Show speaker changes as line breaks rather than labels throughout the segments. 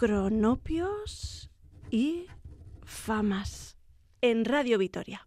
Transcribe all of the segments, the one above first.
cronopios y famas en Radio Vitoria.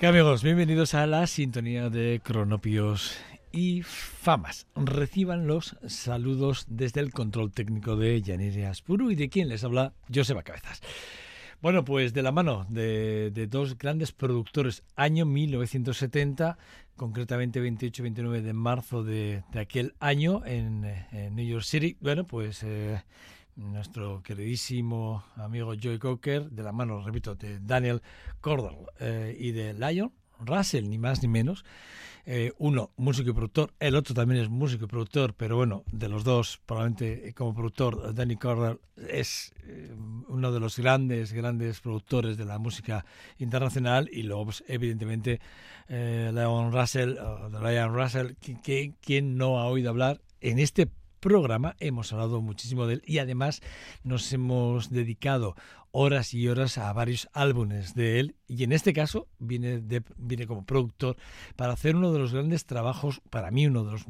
¿Qué amigos? Bienvenidos a la sintonía de Cronopios y Famas. Reciban los saludos desde el control técnico de Yanire Aspuru y de quien les habla Joseba Cabezas. Bueno, pues de la mano de, dos grandes productores, año 1970, concretamente 28-29 de marzo de, aquel año en, en New York City. Bueno, pues eh, nuestro queridísimo amigo Joey Cocker, de la mano, repito, de Daniel Cordell eh, y de Lion Russell, ni más ni menos. Eh, uno músico y productor, el otro también es músico y productor, pero bueno, de los dos, probablemente eh, como productor, Danny Cordell es eh, uno de los grandes, grandes productores de la música internacional y luego, pues, evidentemente, Leon Russell, Ryan Russell, que, que- quien no ha oído hablar en este programa hemos hablado muchísimo de él y además nos hemos dedicado horas y horas a varios álbumes de él y en este caso viene, viene como productor para hacer uno de los grandes trabajos, para mí uno de los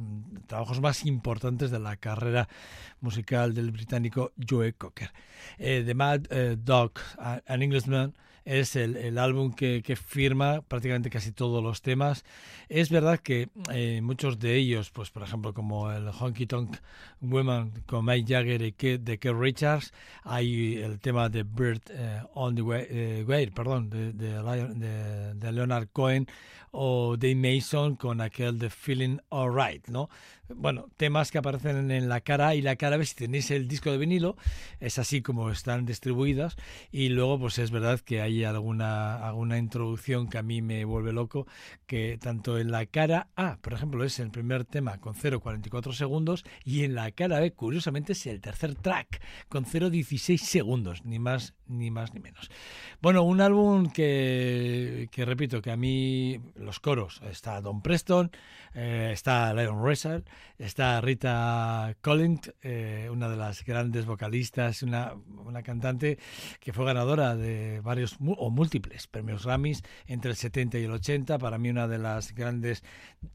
trabajos más importantes de la carrera musical del británico Joe Cocker. Eh, The Mad eh, Dog, An Englishman, es el, el álbum que, firma prácticamente casi todos los temas. Es verdad que eh, muchos de ellos, pues por ejemplo como el Honky Tonk Woman con Mike Jagger y Kid, de Richards, hay el tema de Bird eh, on the Way, eh, perdón, de, de, Leonard Cohen o Dave Mason con aquel de Feeling Alright, ¿no? Bueno, temas que aparecen en la cara y la cara B, si tenéis el disco de vinilo, es así como están distribuidas y luego pues es verdad que hay alguna, alguna introducción que a mí me vuelve loco, que tanto en la cara A, por ejemplo, es el primer tema con 0,44 segundos y en la cara B, curiosamente, es el tercer track con 0,16 segundos, ni más ni más ni menos. Bueno, un álbum que, que repito, que a mí los coros, está Don Preston, eh, está Leon Russell, está Rita Collins, eh, una de las grandes vocalistas, una, una cantante que fue ganadora de varios o múltiples premios Grammys entre el 70 y el 80, para mí una de las grandes,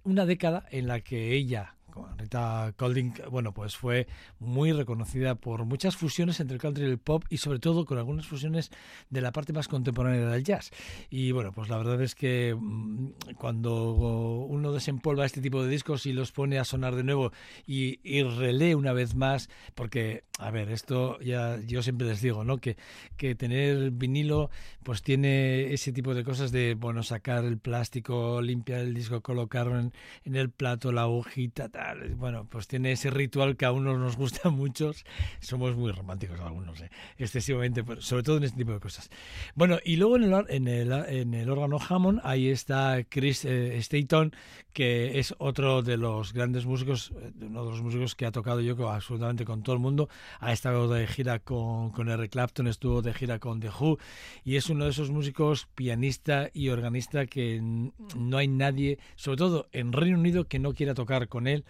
una década en la que ella Rita Colding, bueno, pues fue muy reconocida por muchas fusiones entre el country y el pop y sobre todo con algunas fusiones de la parte más contemporánea del jazz. Y bueno, pues la verdad es que mm, cuando uno desempolva este tipo de discos y los pone a sonar de nuevo y, y relee una vez más, porque, a ver, esto ya yo siempre les digo, ¿no? Que, que tener vinilo pues tiene ese tipo de cosas de, bueno, sacar el plástico, limpiar el disco, colocarlo en, en el plato, la tal bueno, pues tiene ese ritual que a unos nos gusta muchos. Somos muy románticos algunos, ¿eh? excesivamente, sobre todo en este tipo de cosas. Bueno, y luego en el, órgano Hammond, ahí está Chris eh, Staton, que es otro de los grandes músicos, eh, uno de los músicos que ha tocado yo absolutamente con todo el mundo. Ha estado de gira con, con Clapton, estuvo de gira con The Who, y es uno de esos músicos pianista y organista que no hay nadie, sobre todo en Reino Unido, que no quiera tocar con él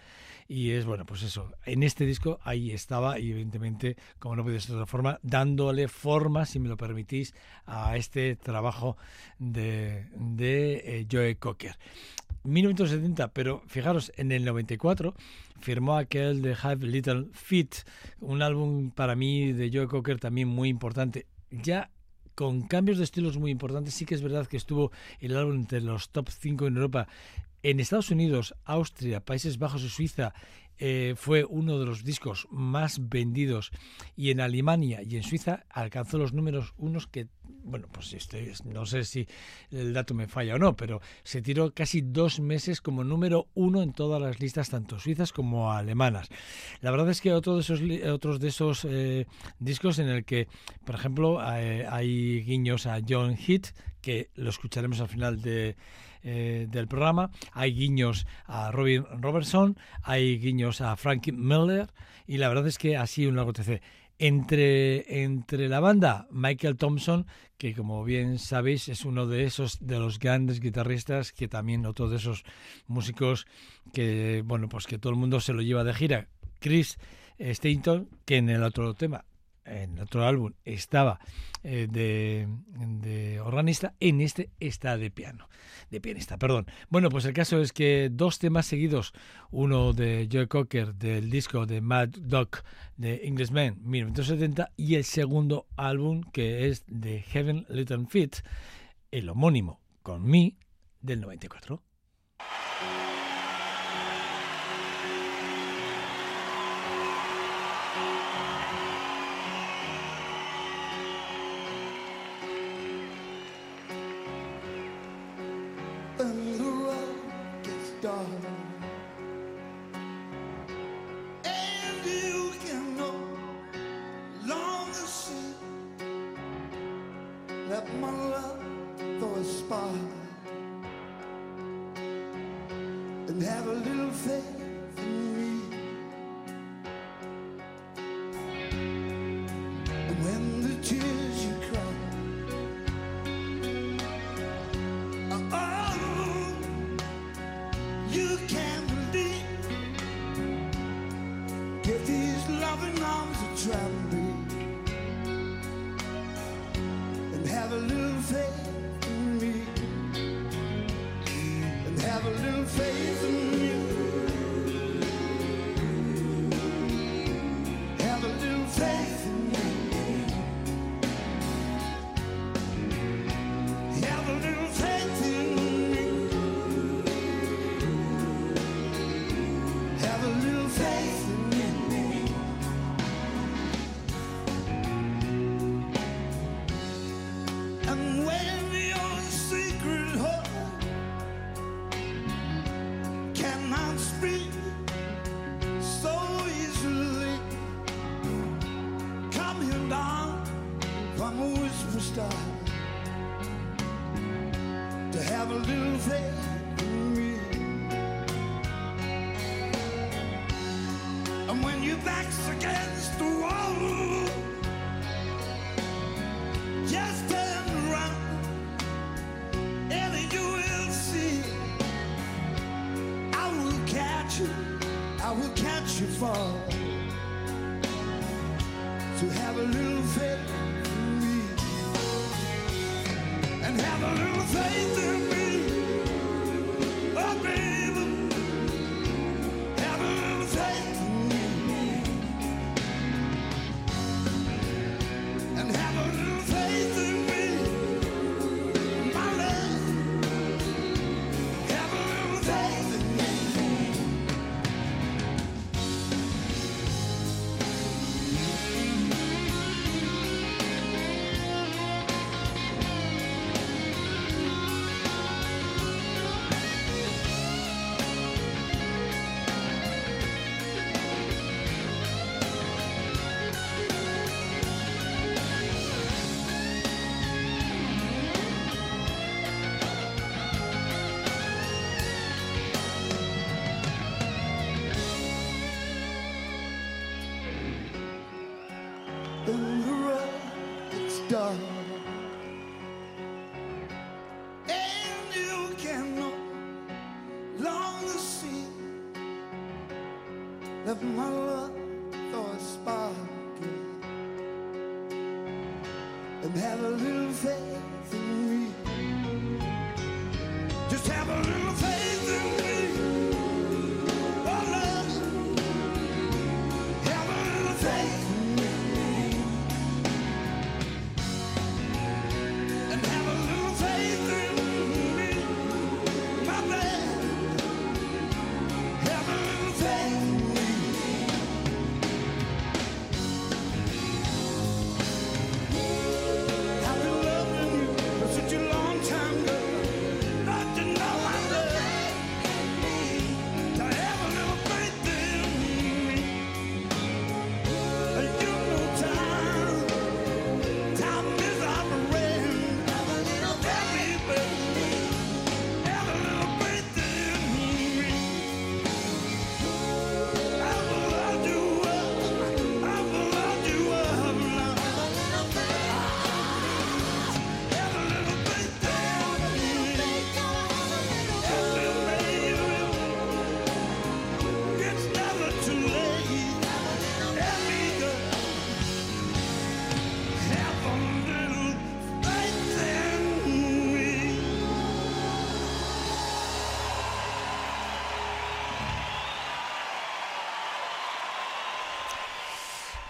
y es bueno, pues eso, en este disco ahí estaba y evidentemente, como no puede ser de otra forma, dándole forma, si me lo permitís, a este trabajo de, de eh, Joe Cocker. 1970, pero fijaros, en el 94 firmó aquel de Have Little Feet, un álbum para mí de Joe Cocker también muy importante. Ya con cambios de estilos muy importantes. Sí que es verdad que estuvo el álbum entre los top 5 en Europa en Estados Unidos, Austria, Países Bajos y Suiza eh, fue uno de los discos más vendidos y en Alemania y en Suiza alcanzó los números unos que, bueno, pues no sé si el dato me falla o no, pero se tiró casi dos meses como número uno en todas las listas, tanto suizas como alemanas. La verdad es que otro de esos, otros de esos eh, discos en el que, por ejemplo, hay, hay guiños a John Heath, que lo escucharemos al final de eh, del programa. Hay guiños a Robin Robertson, hay guiños a Frankie Miller y la verdad es que así un largo TC. Entre, entre la banda, Michael Thompson, que como bien sabéis es uno de esos de los grandes guitarristas, que también otro de esos músicos que bueno pues que todo el mundo se lo lleva de gira. Chris Stanton, que en el otro tema en otro álbum estaba eh, de, de, organista, en este está de piano, de pianista, perdón. Bueno, pues el caso es que dos temas seguidos, uno de Joe Cocker del disco de Mad Dog de Englishman 1970 y el segundo álbum que es de Heaven Little Fit, el homónimo con mí del 94.
And when your back's against the wall, just turn around and you will see. I will catch you, I will catch you fall. To have a little faith in me, and have a little faith in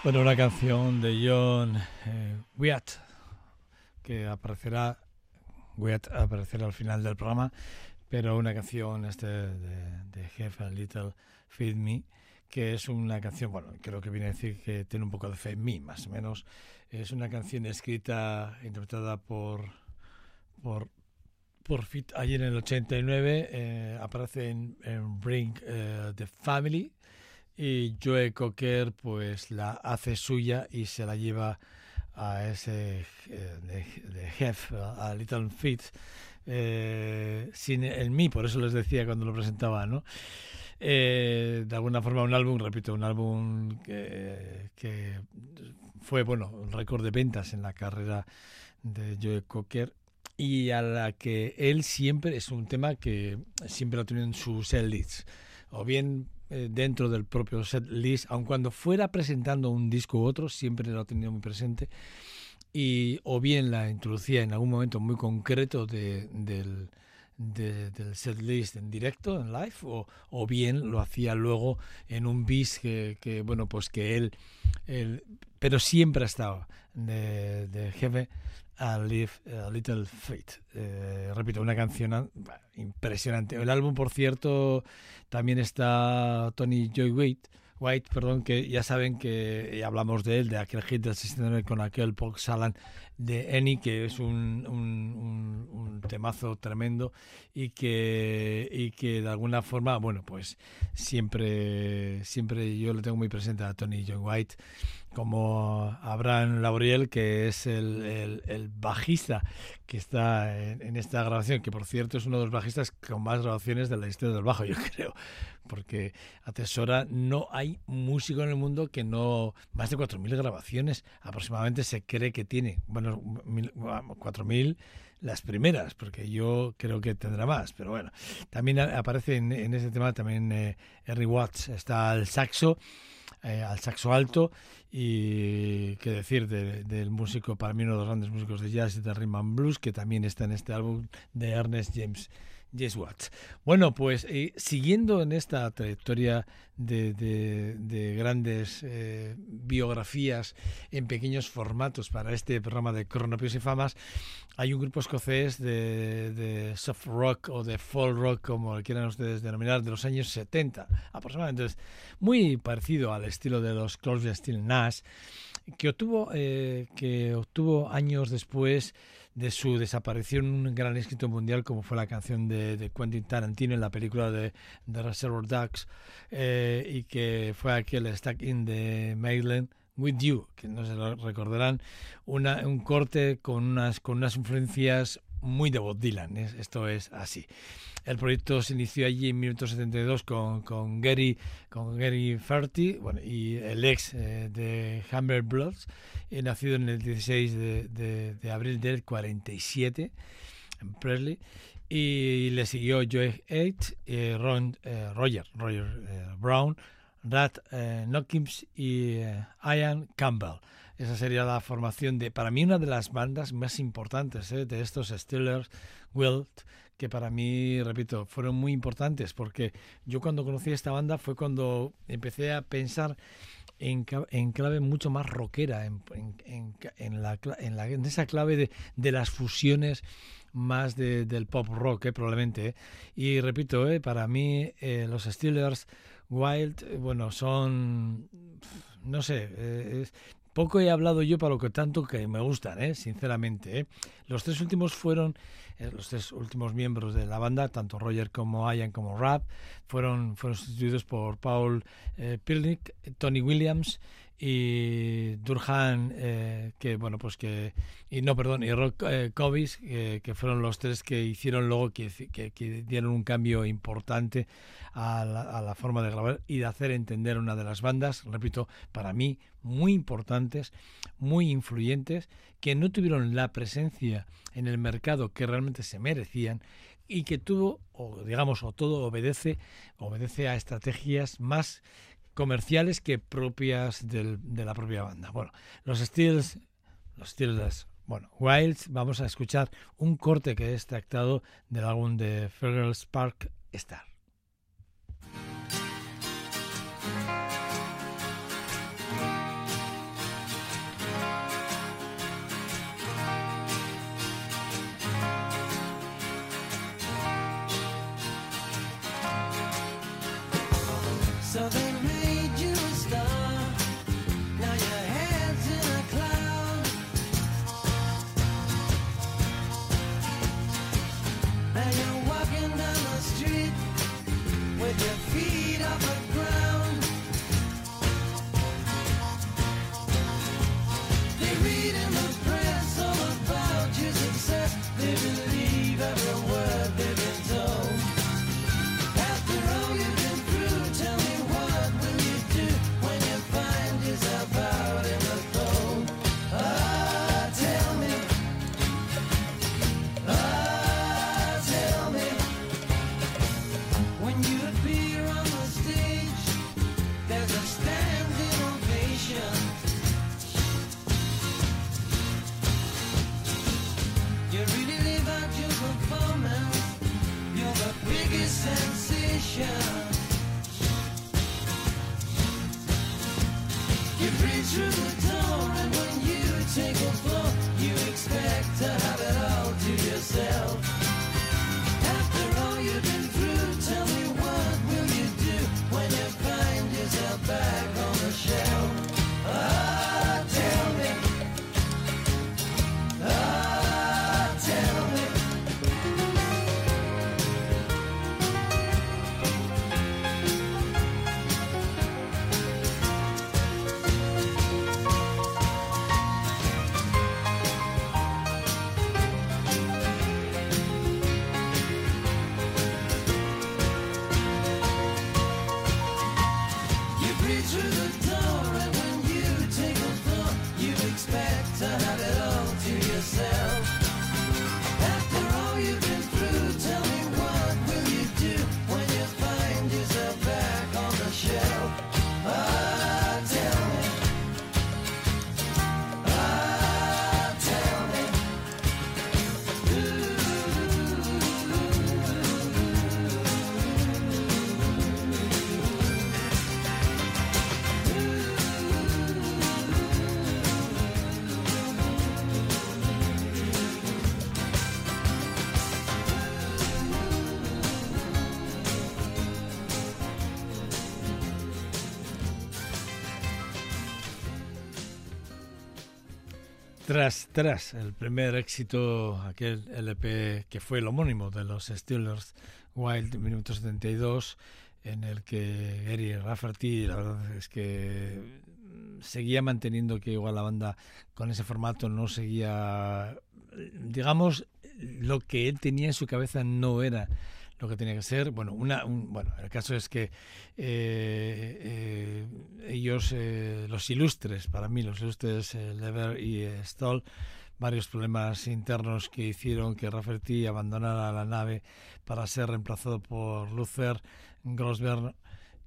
Bueno, una canción de John eh, Wyatt que aparecerá, Wyatt aparecerá al final del programa, pero una canción este de, de Have a Little Feed Me, que es una canción, bueno, creo que viene a decir que tiene un poco de fe en mí, más o menos. Es una canción escrita, interpretada por, por, por Fit ayer en el 89, eh, aparece en, en Bring eh, the Family, y Joe Cocker pues la hace suya y se la lleva a ese de, de Jeff, a Little Feet, eh, sin el mí, por eso les decía cuando lo presentaba, ¿no? Eh, de alguna forma un álbum, repito, un álbum que, que fue, bueno, un récord de ventas en la carrera de Joe Cocker y a la que él siempre, es un tema que siempre ha tenido en sus set lists, o bien eh, dentro del propio set list, aun cuando fuera presentando un disco u otro, siempre lo ha tenido muy presente, y o bien la introducía en algún momento muy concreto de, del, de- del set list en directo, en live, o, o bien lo hacía luego en un bis que, bueno, pues que él, él- pero siempre ha estado de, de jefe a Live a Little Fate. Eh, repito, una canción ah, impresionante. El álbum, por cierto, también está Tony Joy White, White, perdón, que ya saben que hablamos de él, de aquel hit del 69 con aquel Pop Salan de Eni, que es un, un, un- un temazo tremendo y que, y que de alguna forma, bueno, pues siempre, siempre yo lo tengo muy presente a Tony Joy White como Abraham Lauriel, que es el, el- el bajista que está en, en esta grabación, que por cierto es uno de los bajistas con más grabaciones de la historia del bajo, yo creo, porque atesora, no hay músico en el mundo que no, más de 4.000 grabaciones aproximadamente se cree que tiene, bueno, mil- 4.000 las primeras, porque yo creo que tendrá más, pero bueno, también aparece en, en ese tema también eh, Henry Watts, está al saxo, eh, al saxo alto y qué decir de- del músico, para mí uno de los grandes músicos de jazz y de rhythm and blues, que también está en este álbum de Ernest James. James Watts. Bueno, pues eh, siguiendo en esta trayectoria de, de- de grandes eh, biografías en pequeños formatos para este programa de Cronopios y Famas, hay un grupo escocés de, de soft rock o de folk rock, como quieran ustedes denominar, de los años 70 aproximadamente. Muy parecido al estilo de los Crosby, Still Nash, que obtuvo, eh, que obtuvo años después de su desaparición un gran éxito mundial como fue la canción de, de Quentin Tarantino en la película de, de Reservoir Dogs eh, y que fue aquel Stuck in the Mainland With You, que no se lo recordarán, una, un corte con unas, con unas influencias muy de Bob Dylan, es- esto es así. El proyecto se inició allí en 1972 con, con Gary con Gary Ferty bueno, y el ex eh, de Hammer Bloods, eh, nacido en el 16 de, de- de abril del 47 en Presley. Y le siguió Joe Eight, eh, Ron, eh, Roger, Roger eh, Brown, Rat eh, Knockins y eh, Ian Campbell. Esa sería la formación de, para mí, una de las bandas más importantes eh, de estos Steelers, Wild, que para mí, repito, fueron muy importantes, porque yo cuando conocí esta banda fue cuando empecé a pensar en, en clave mucho más rockera, en, en- en la, la- esa clave de, de las fusiones más de- del pop rock, eh, probablemente. eh. Y repito, eh, para mí eh, los Steelers Wild, bueno, son, no sé, es- poco he hablado yo para lo que tanto que me gustan, eh, sinceramente. eh. Los tres últimos fueron, eh, los tres últimos miembros de la banda, tanto Roger como Ian como Rap, fueron, fueron sustituidos por Paul eh, Pilnick, Tony Williams y Durhan, eh, que bueno, pues que, y no, perdón, y Rock eh, que fueron los tres que hicieron luego, que, que- dieron un cambio importante a la, a la forma de grabar y de hacer entender una de las bandas, repito, para mí muy importantes, muy influyentes, que no tuvieron la presencia en el mercado que realmente se merecían y que tuvo, o digamos, o todo obedece, obedece a estrategias más comerciales que propias del- de la propia banda. Bueno, los Steels, los Steelers, bueno, Wilds, vamos a escuchar un corte que es extractado del álbum de Fergal's Park Star.
Yeah.
Tras, tras el primer éxito, aquel LP que fue el homónimo de los Steelers, Wild, en 1972, en el que Gary Rafferty, la verdad es que seguía manteniendo que igual la banda con ese formato no seguía, digamos, lo que él tenía en su cabeza no era lo que tenía que ser. Bueno, una, un- bueno el caso es que eh, eh, ellos, eh, los ilustres, para mí, los ilustres eh, Lever y eh, Stoll, varios problemas internos que hicieron que Rafferty abandonara la nave para ser reemplazado por Luther Grosberg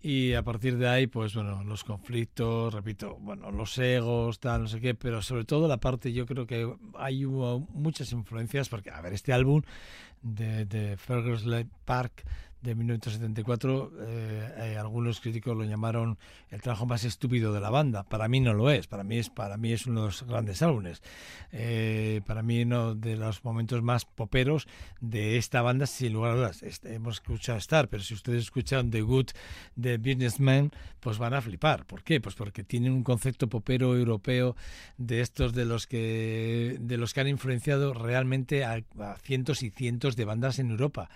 y a partir de ahí, pues bueno, los conflictos, repito, bueno, los egos, tal, no sé qué, pero sobre todo la parte, yo creo que hay hubo muchas influencias, porque, a ver, este álbum de, de Fergus Park de 1974, eh, eh, algunos críticos lo llamaron el trabajo más estúpido de la banda. Para mí no lo es, para mí es, para mí es uno de los grandes álbumes. Eh, para mí uno de los momentos más poperos de esta banda, sin lugar a dudas. Este, hemos escuchado Star, pero si ustedes escuchan The Good de Businessman, pues van a flipar. ¿Por qué? Pues porque tienen un concepto popero europeo de estos de los que de los que han influenciado realmente a, a cientos y cientos de bandas en Europa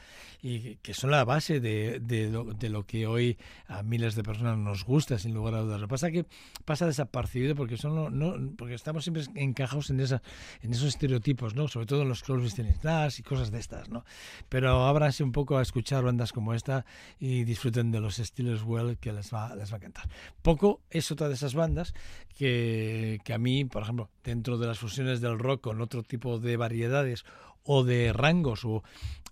y que son la base de, de, lo, de lo que hoy a miles de personas nos gusta, sin lugar a dudas. Lo que pasa es que pasa desapercibido porque son no, porque estamos siempre encajados en esa en esos estereotipos, ¿no? Sobre todo en los Nash y cosas de estas, ¿no? Pero ábranse un poco a escuchar bandas como esta y disfruten de los estilos Well que les va les va a encantar. Poco es otra de esas bandas que, que a mí, por ejemplo, dentro de las fusiones del rock con otro tipo de variedades o de rangos o,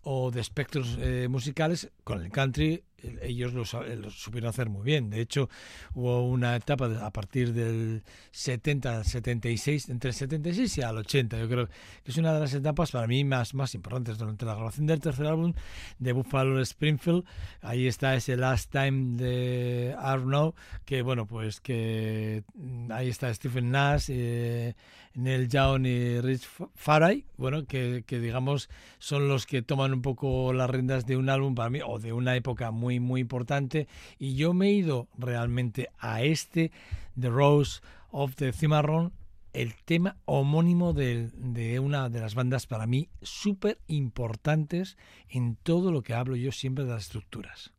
o de espectros eh, musicales, con el country ellos lo, supieron hacer muy bien. De hecho, hubo una etapa a partir del 70 al 76, entre el 76 y al 80, yo creo que es una de las etapas para mí más, más importantes durante la grabación del tercer álbum de Buffalo Springfield. Ahí está ese Last Time de Arno, que bueno, pues que mm, ahí está Stephen Nash, eh, Neil Young y Rich Fa- Faray, bueno, que, que digamos son los que toman un poco las riendas de un álbum para mí, o de una época muy, muy importante, y yo me he ido realmente a este, The Rose of the Cimarron, el tema homónimo del- de una de las bandas para mí súper importantes en todo lo que hablo yo siempre de las estructuras.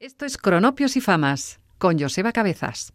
Esto es Cronopios y Famas, con Joseba Cabezas.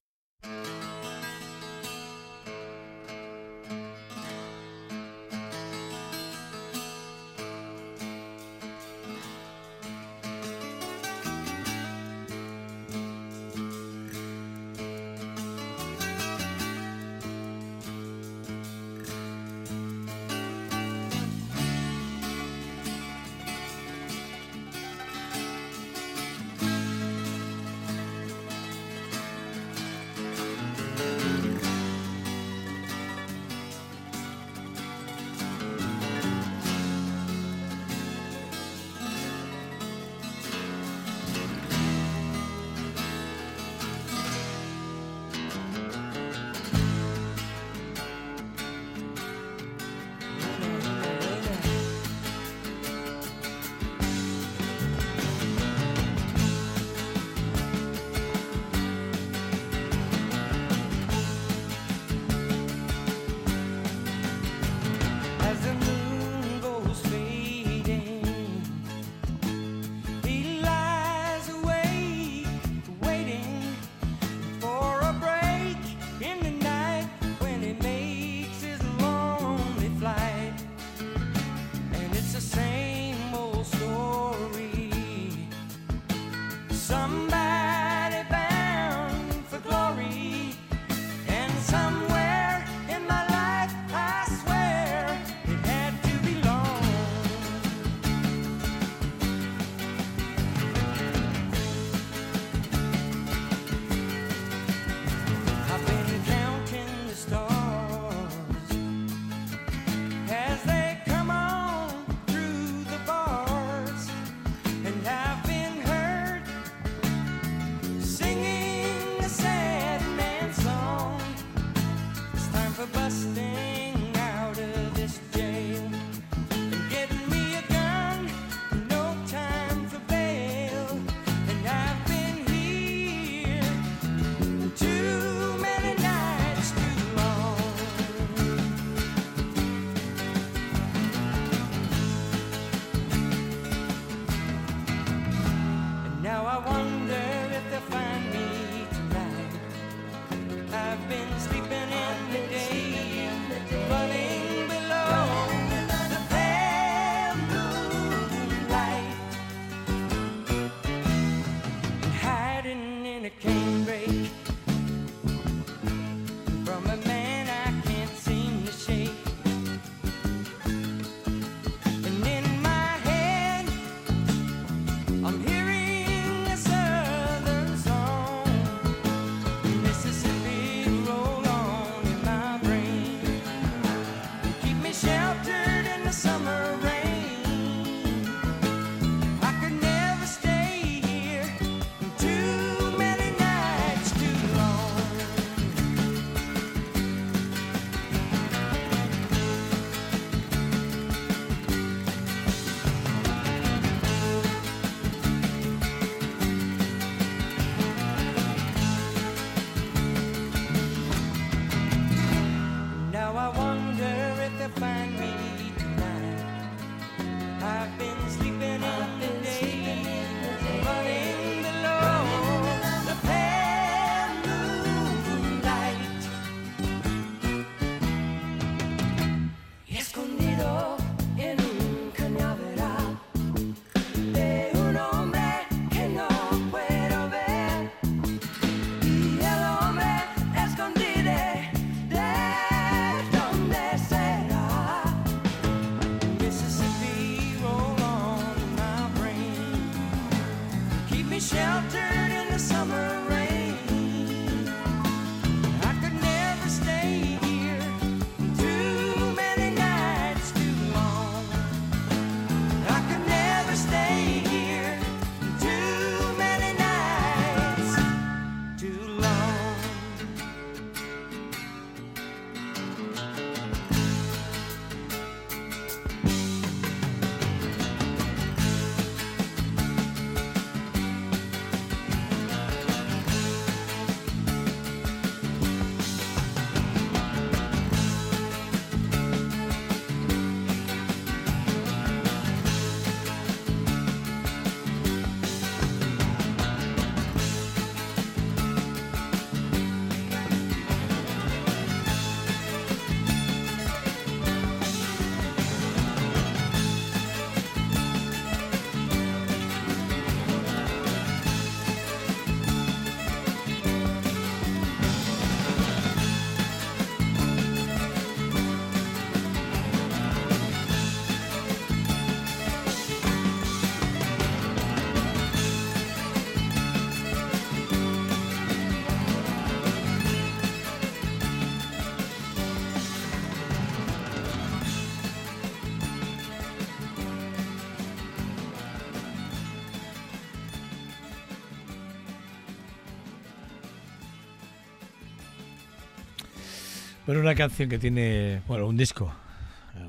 Bueno, una canción que tiene, bueno, un disco,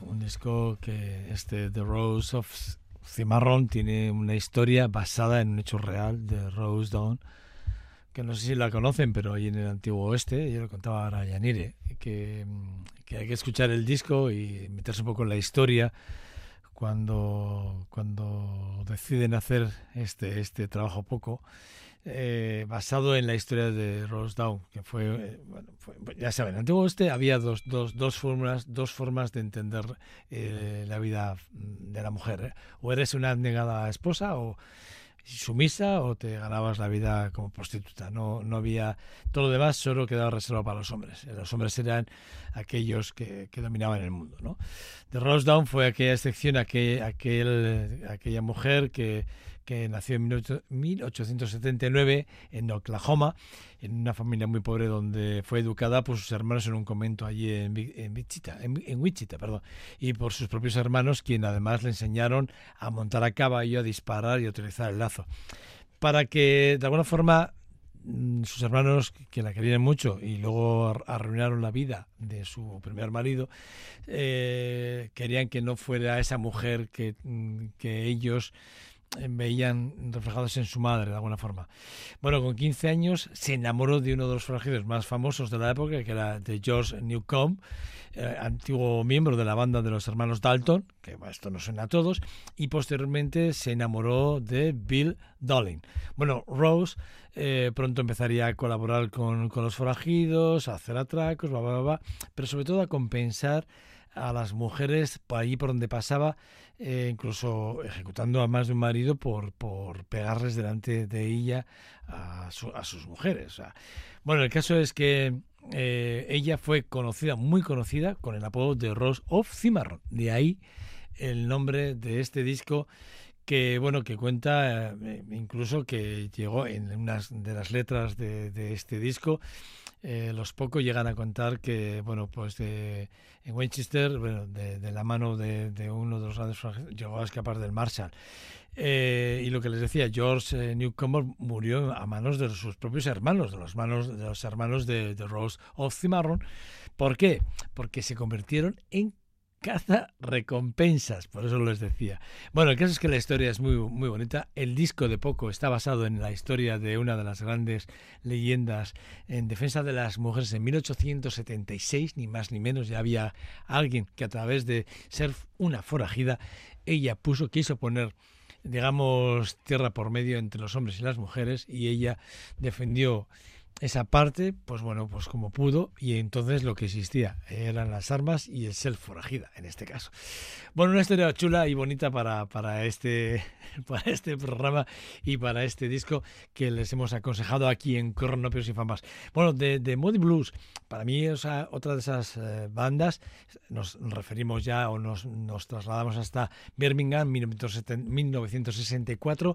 un disco que este The Rose of Cimarrón tiene una historia basada en un hecho real de Rose Dawn, que no sé si la conocen, pero ahí en el antiguo oeste, yo lo contaba ahora a Yanire, que, que hay que escuchar el disco y meterse un poco en la historia cuando, cuando deciden hacer este, este trabajo poco eh, basado en la historia de Rose Down, que fue, eh, bueno, fue- ya saben, en el Antiguo Oeste había dos, dos, dos, formas, dos formas de entender eh, la vida de la mujer. ¿eh? O eres una abnegada esposa o sumisa o te ganabas la vida como prostituta. No, no había todo lo demás, solo quedaba reservado para los hombres. Los hombres eran aquellos que, que dominaban el mundo. ¿no? The Rose Down fue aquella excepción, aquel, aquel, aquella mujer que, que nació en 18- 1879 en Oklahoma, en una familia muy pobre donde fue educada por sus hermanos en un convento allí en, Wichita, en, Wichita, perdón, y por sus propios hermanos, quien además le enseñaron a montar a caballo, a disparar y a utilizar el lazo. Para que de alguna forma mm, sus hermanos, que la querían mucho y luego ar- arruinaron la vida de su primer marido, eh, querían que no fuera esa mujer que, mm, ellos veían reflejados en su madre de alguna forma. Bueno, con 15 años se enamoró de uno de los forajidos más famosos de la época, que era de George Newcomb, eh, antiguo miembro de la banda de los hermanos Dalton, que esto no suena a todos, y posteriormente se enamoró de Bill Dolling. Bueno, Rose eh, pronto empezaría a colaborar con, con los forajidos, a hacer atracos, bla, bla, bla, pero sobre todo a compensar a las mujeres por allí por donde pasaba, eh, incluso ejecutando a más de un marido por, por pegarles delante de ella a, su- a sus mujeres. Bueno, el caso es que eh, ella fue conocida, muy conocida, con el apodo de Rose of Cimarron. De ahí el nombre de este disco que bueno que cuenta eh, incluso que llegó en unas de las letras de este disco eh, los pocos llegan a contar que bueno pues de, en Winchester bueno, de, la mano de, uno de los grandes llegó a escapar del Marshall Eh, y lo que les decía George eh, Newcomer murió a manos de sus propios hermanos de los manos de los hermanos de, Rose of Cimarron ¿por qué? porque se convirtieron en caza recompensas, por eso les decía. Bueno, el caso es que la historia es muy, muy bonita. El disco de Poco está basado en la historia de una de las grandes leyendas en defensa de las mujeres en 1876, ni más ni menos. Ya había alguien que a través de ser una forajida, ella puso, quiso poner digamos, tierra por medio entre los hombres y las mujeres y ella defendió esa parte, pues bueno, pues como pudo, y entonces lo que existía eran las armas y el ser forajida, en este caso. Bueno, una historia chula y bonita para, para, este, para este programa y para este disco que les hemos aconsejado aquí en Cronopios y Famas. Bueno, de, de Blues, para mí es a- otra de esas eh, bandas, nos referimos ya o nos, nos trasladamos hasta Birmingham, 1970 1964,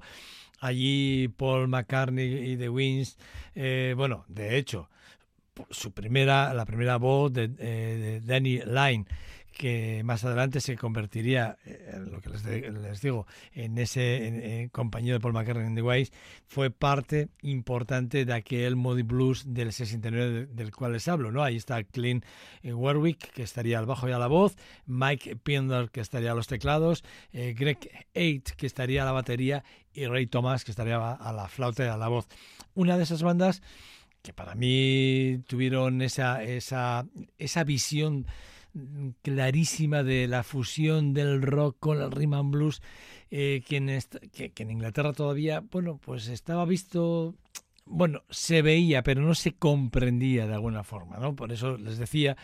allí Paul McCartney y The Wings, eh, bueno, de hecho, su primera, la primera voz de, eh, Danny Line, que más adelante se convertiría, eh, lo que les, digo, en ese compañero de Paul McCartney en The Wings, fue parte importante de aquel Moody Blues del 69 de- del cual les hablo, ¿no? Ahí está Clint Warwick, que estaría al bajo y a la voz, Mike Pinder, que estaría a los teclados, eh, Greg Eight, que estaría a la batería, y Ray Thomas, que estaría a la flauta y a la voz. Una de esas bandas que para mí tuvieron esa, esa, esa visión clarísima de la fusión del rock con el rhythm and blues eh, que, en que, en Inglaterra todavía, bueno, pues estaba visto, bueno, se veía, pero no se comprendía de alguna forma, ¿no? Por eso les decía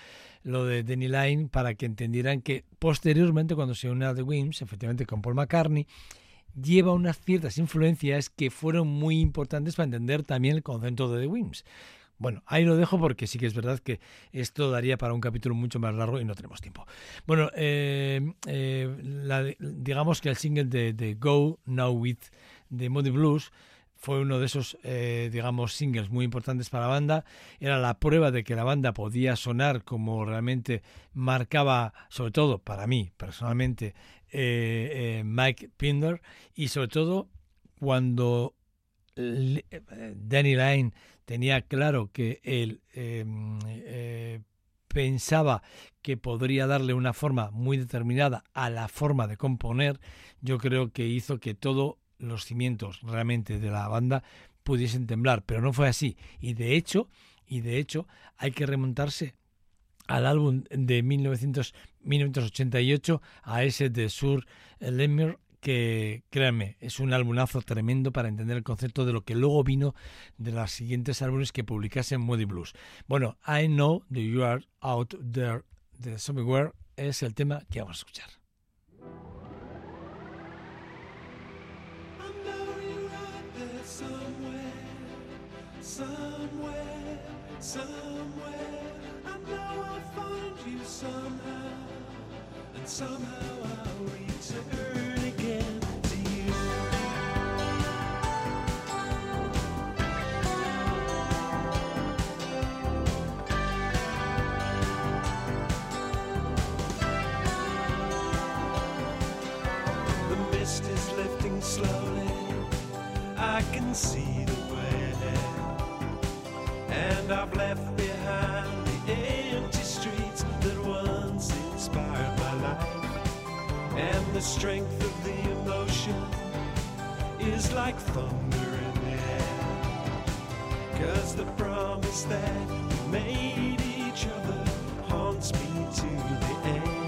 lo de Danny Line para que entendieran que posteriormente cuando se une a The Wings, efectivamente con Paul McCartney, lleva unas ciertas influencias que fueron muy importantes para entender también el concepto de The Wims. Bueno, ahí lo dejo porque sí que es verdad que esto daría para un capítulo mucho más largo y no tenemos tiempo. Bueno, eh, eh, digamos que el single de, de Go Now With de Moody Blues fue uno de esos, eh, digamos, singles muy importantes para la banda. Era la prueba de que la banda podía sonar como realmente marcaba, sobre todo para mí personalmente, eh, eh, Mike Pinder y sobre todo cuando eh, Danny Line tenía claro que él eh, eh, pensaba que podría darle una forma muy determinada a la forma de componer, yo creo que hizo que todos los cimientos realmente de la banda pudiesen temblar, pero no fue así. Y de hecho, y de hecho, hay que remontarse al álbum de 1900 1988, a ese de Sur Lemmer, que créanme, es un álbumazo tremendo para entender el concepto de lo que luego vino de los siguientes álbumes que publicase Moody Blues. Bueno, I Know That You Are Out There de Somewhere es el tema que vamos a escuchar.
Find you somehow, and somehow I'll return again to you. The mist is lifting slowly. I can see the way. And I've left behind the strength of the emotion is like thunder in the air. Cause the promise that we made each other haunts me to the end.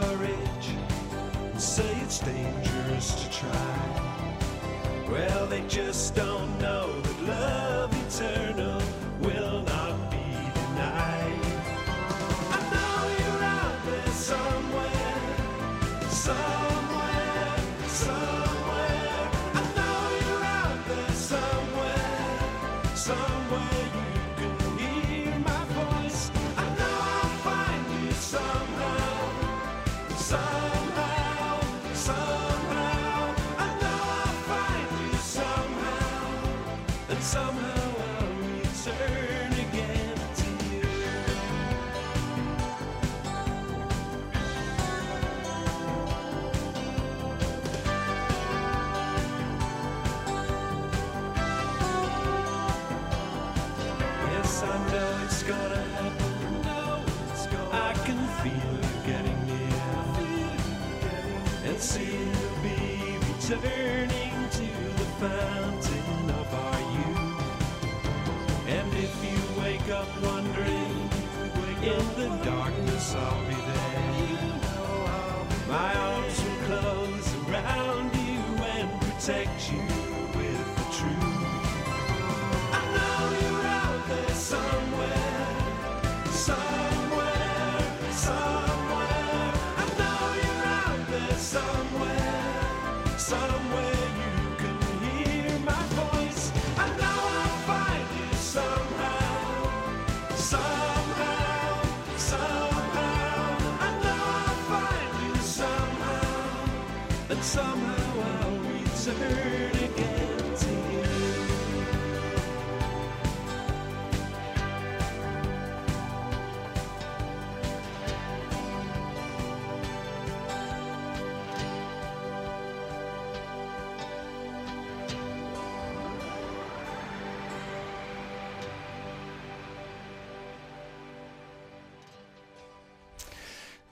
courage and say it's dangerous to try. Well, they just don't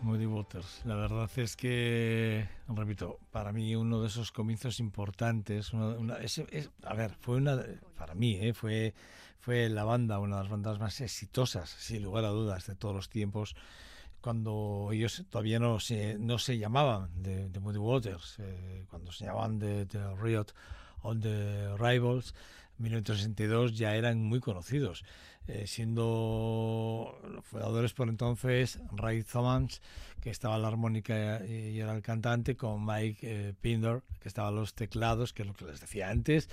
Muddy Waters. La verdad es que, repito, para mí uno de esos comienzos importantes, una- una- es- a ver, fue una, para mí, eh, fue, fue la banda, una de las bandas más exitosas, sin lugar a dudas, de todos los tiempos, cuando ellos todavía no se, no se llamaban de, de Muddy Waters, eh, cuando se llamaban de, de Riot on the Rivals, 1962 ya eran muy conocidos, eh, siendo los fundadores por entonces Ray Thomas, que estaba la armónica y era el cantante, con Mike eh, Pinder, que estaba los teclados, que es lo que les decía antes,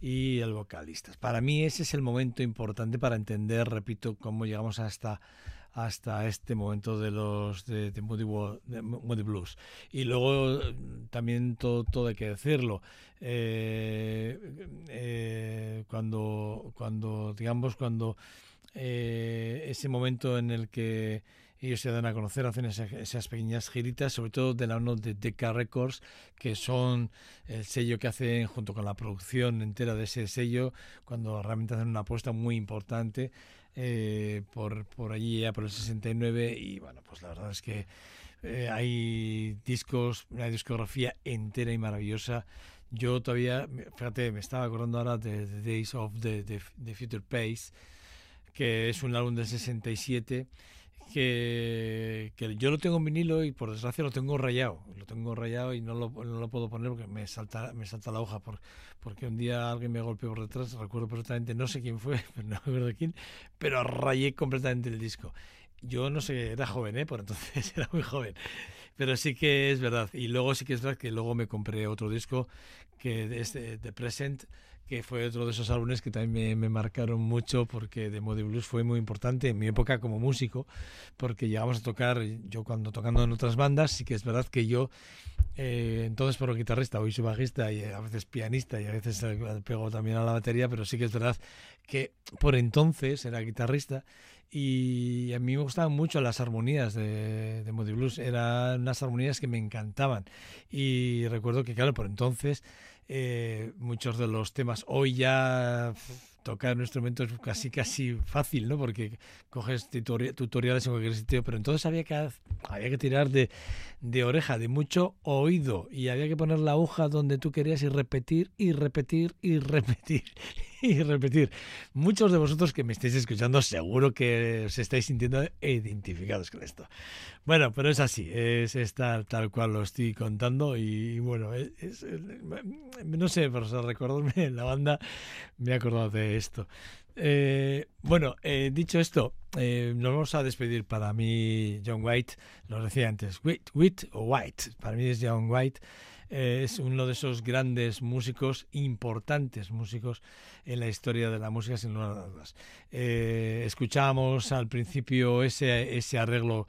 y el vocalista. Para mí ese es el momento importante para entender, repito, cómo llegamos hasta hasta este momento de los de, de Moody, de Blues. Y luego eh, también todo todo hay que decirlo. Eh, eh, cuando cuando digamos cuando ese momento en el que ellos se dan a conocer, hacen esa- esas pequeñas giritas, sobre todo de la mano de Decca Records, que son el sello que hacen junto con la producción entera de ese sello, cuando realmente hacen una apuesta muy importante eh, por, por allí ya por el 69 y bueno, pues la verdad es que eh, hay discos, una discografía entera y maravillosa. Yo todavía, fíjate, me estaba acordando ahora de The Days of the, the, the Future Pace, que es un álbum del 67 que, que yo lo tengo en vinilo y por desgracia lo tengo rayado. Lo tengo rayado y no lo, no lo puedo poner porque me salta, me salta la hoja. Por, porque un día alguien me golpeó por detrás, recuerdo perfectamente, no sé quién fue, pero no me acuerdo quién, pero rayé completamente el disco. Yo no sé, era joven, ¿eh? Por entonces era muy joven. Pero sí que es verdad. Y luego sí que es verdad que luego me compré otro disco que es The Present, que fue otro de esos álbumes que también me, marcaron mucho porque The Moody Blues fue muy importante en mi época como músico, porque llegamos a tocar, yo cuando tocando en otras bandas, sí que es verdad que yo, eh, entonces por guitarrista, hoy soy bajista y a veces pianista y a veces eh, pego también a la batería, pero sí que es verdad que por entonces era guitarrista y a mí me gustaban mucho las armonías de, de Blues, eran unas armonías que me encantaban. Y recuerdo que claro, por entonces eh, muchos de los temas hoy ya tocar un instrumento es casi casi fácil, ¿no? Porque coges tutori- tutoriales en cualquier sitio, pero entonces había que había que tirar de, de oreja, de mucho oído y había que poner la aguja donde tú querías y repetir y repetir y repetir y repetir. Muchos de vosotros que me estáis escuchando seguro que os estáis sintiendo identificados con esto. Bueno, pero es así, es estar tal cual lo estoy contando y, bueno, es, es- no sé, sea, recordarme en la banda me he acordado de esto. Eh, bueno, eh, dicho esto, eh, nos vamos a despedir. Para mí, John White, lo decía antes, White, White o White, para mí es John White. Eh, es uno de esos grandes músicos, importantes músicos en la historia de la música, sin lugar a dudas. Eh, escuchábamos al principio ese, ese arreglo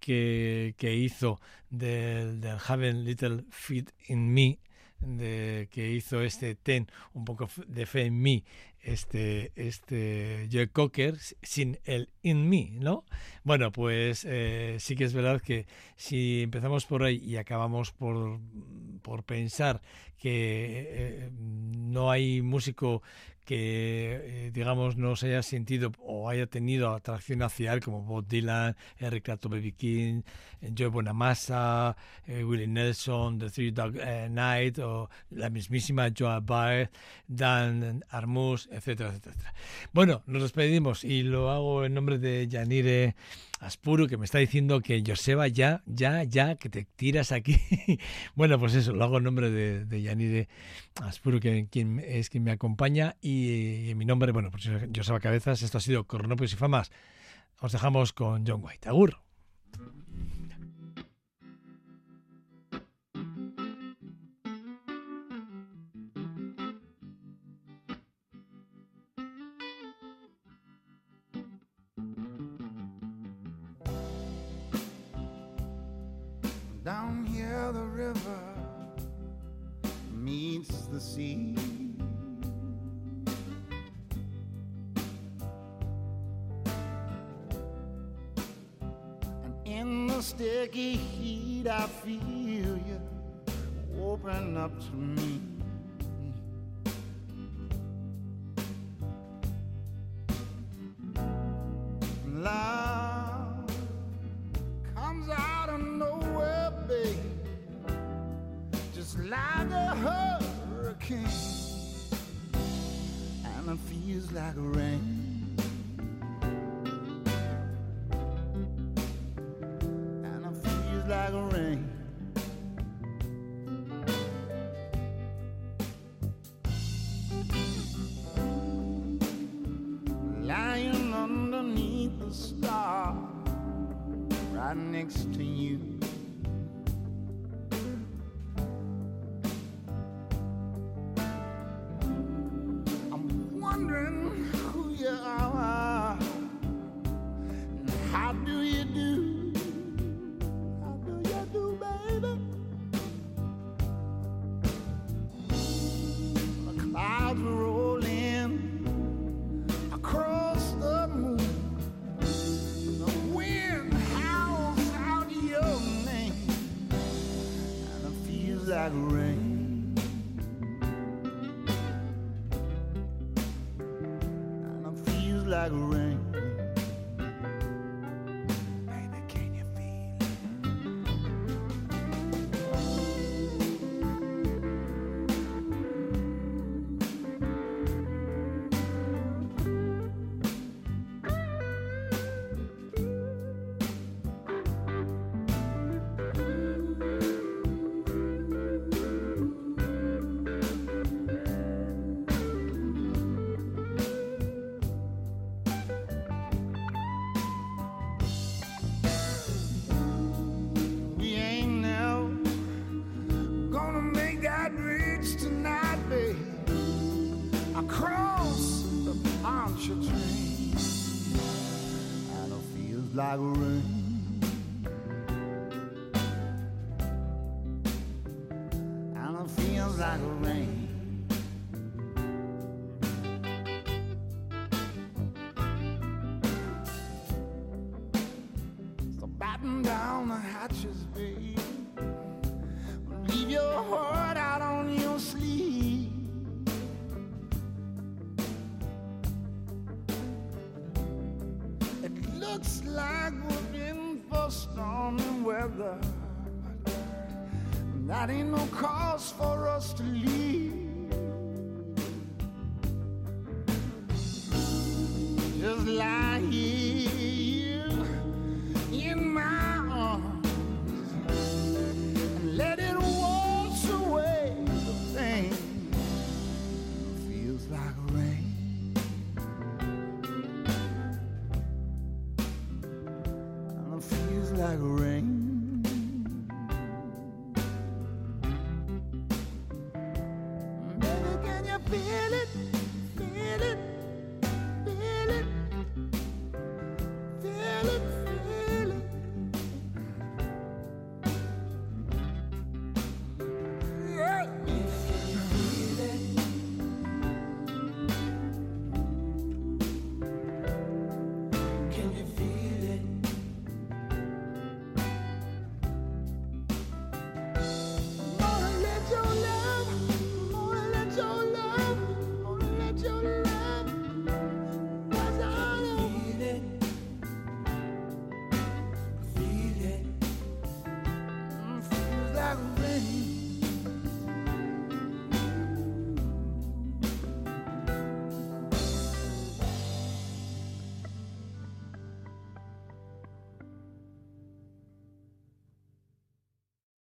que, que hizo del, del Little Fit in Me, de, que hizo este Ten, un poco de fe en mí, este, este Joe Cocker, sin el in me, ¿no? Bueno, pues eh, sí que es verdad que si empezamos por ahí y acabamos por, por pensar que eh, no hay músico que, eh, digamos, no se haya sentido o haya tenido atracción hacia él, como Bob Dylan, Eric Clapton, Baby King, eh, Joe Bonamassa, eh, Willie Nelson, The Three Dog eh, Night, o la mismísima Joa Baez, Dan Armus, etcétera, etcétera, etcétera. Bueno, nos despedimos y lo hago en nombre de Yanire Aspuru, que me está diciendo que Joseba ya, ya, ya, que te tiras aquí. bueno, pues eso, lo hago en nombre de, de Yanire Aspuru, que quien, es quien me acompaña, y, mi nombre, bueno, pues Joseba Cabezas, esto ha sido Cronopios y Famas. Os dejamos con John White. Agur.
Down meets the sea. And in the sticky heat, I feel you open up to me. right next to you. batten down the hatches, babe. Leave your heart out on your sleeve. It looks like we're in for stormy weather. That ain't no cause for us to leave. Just lie.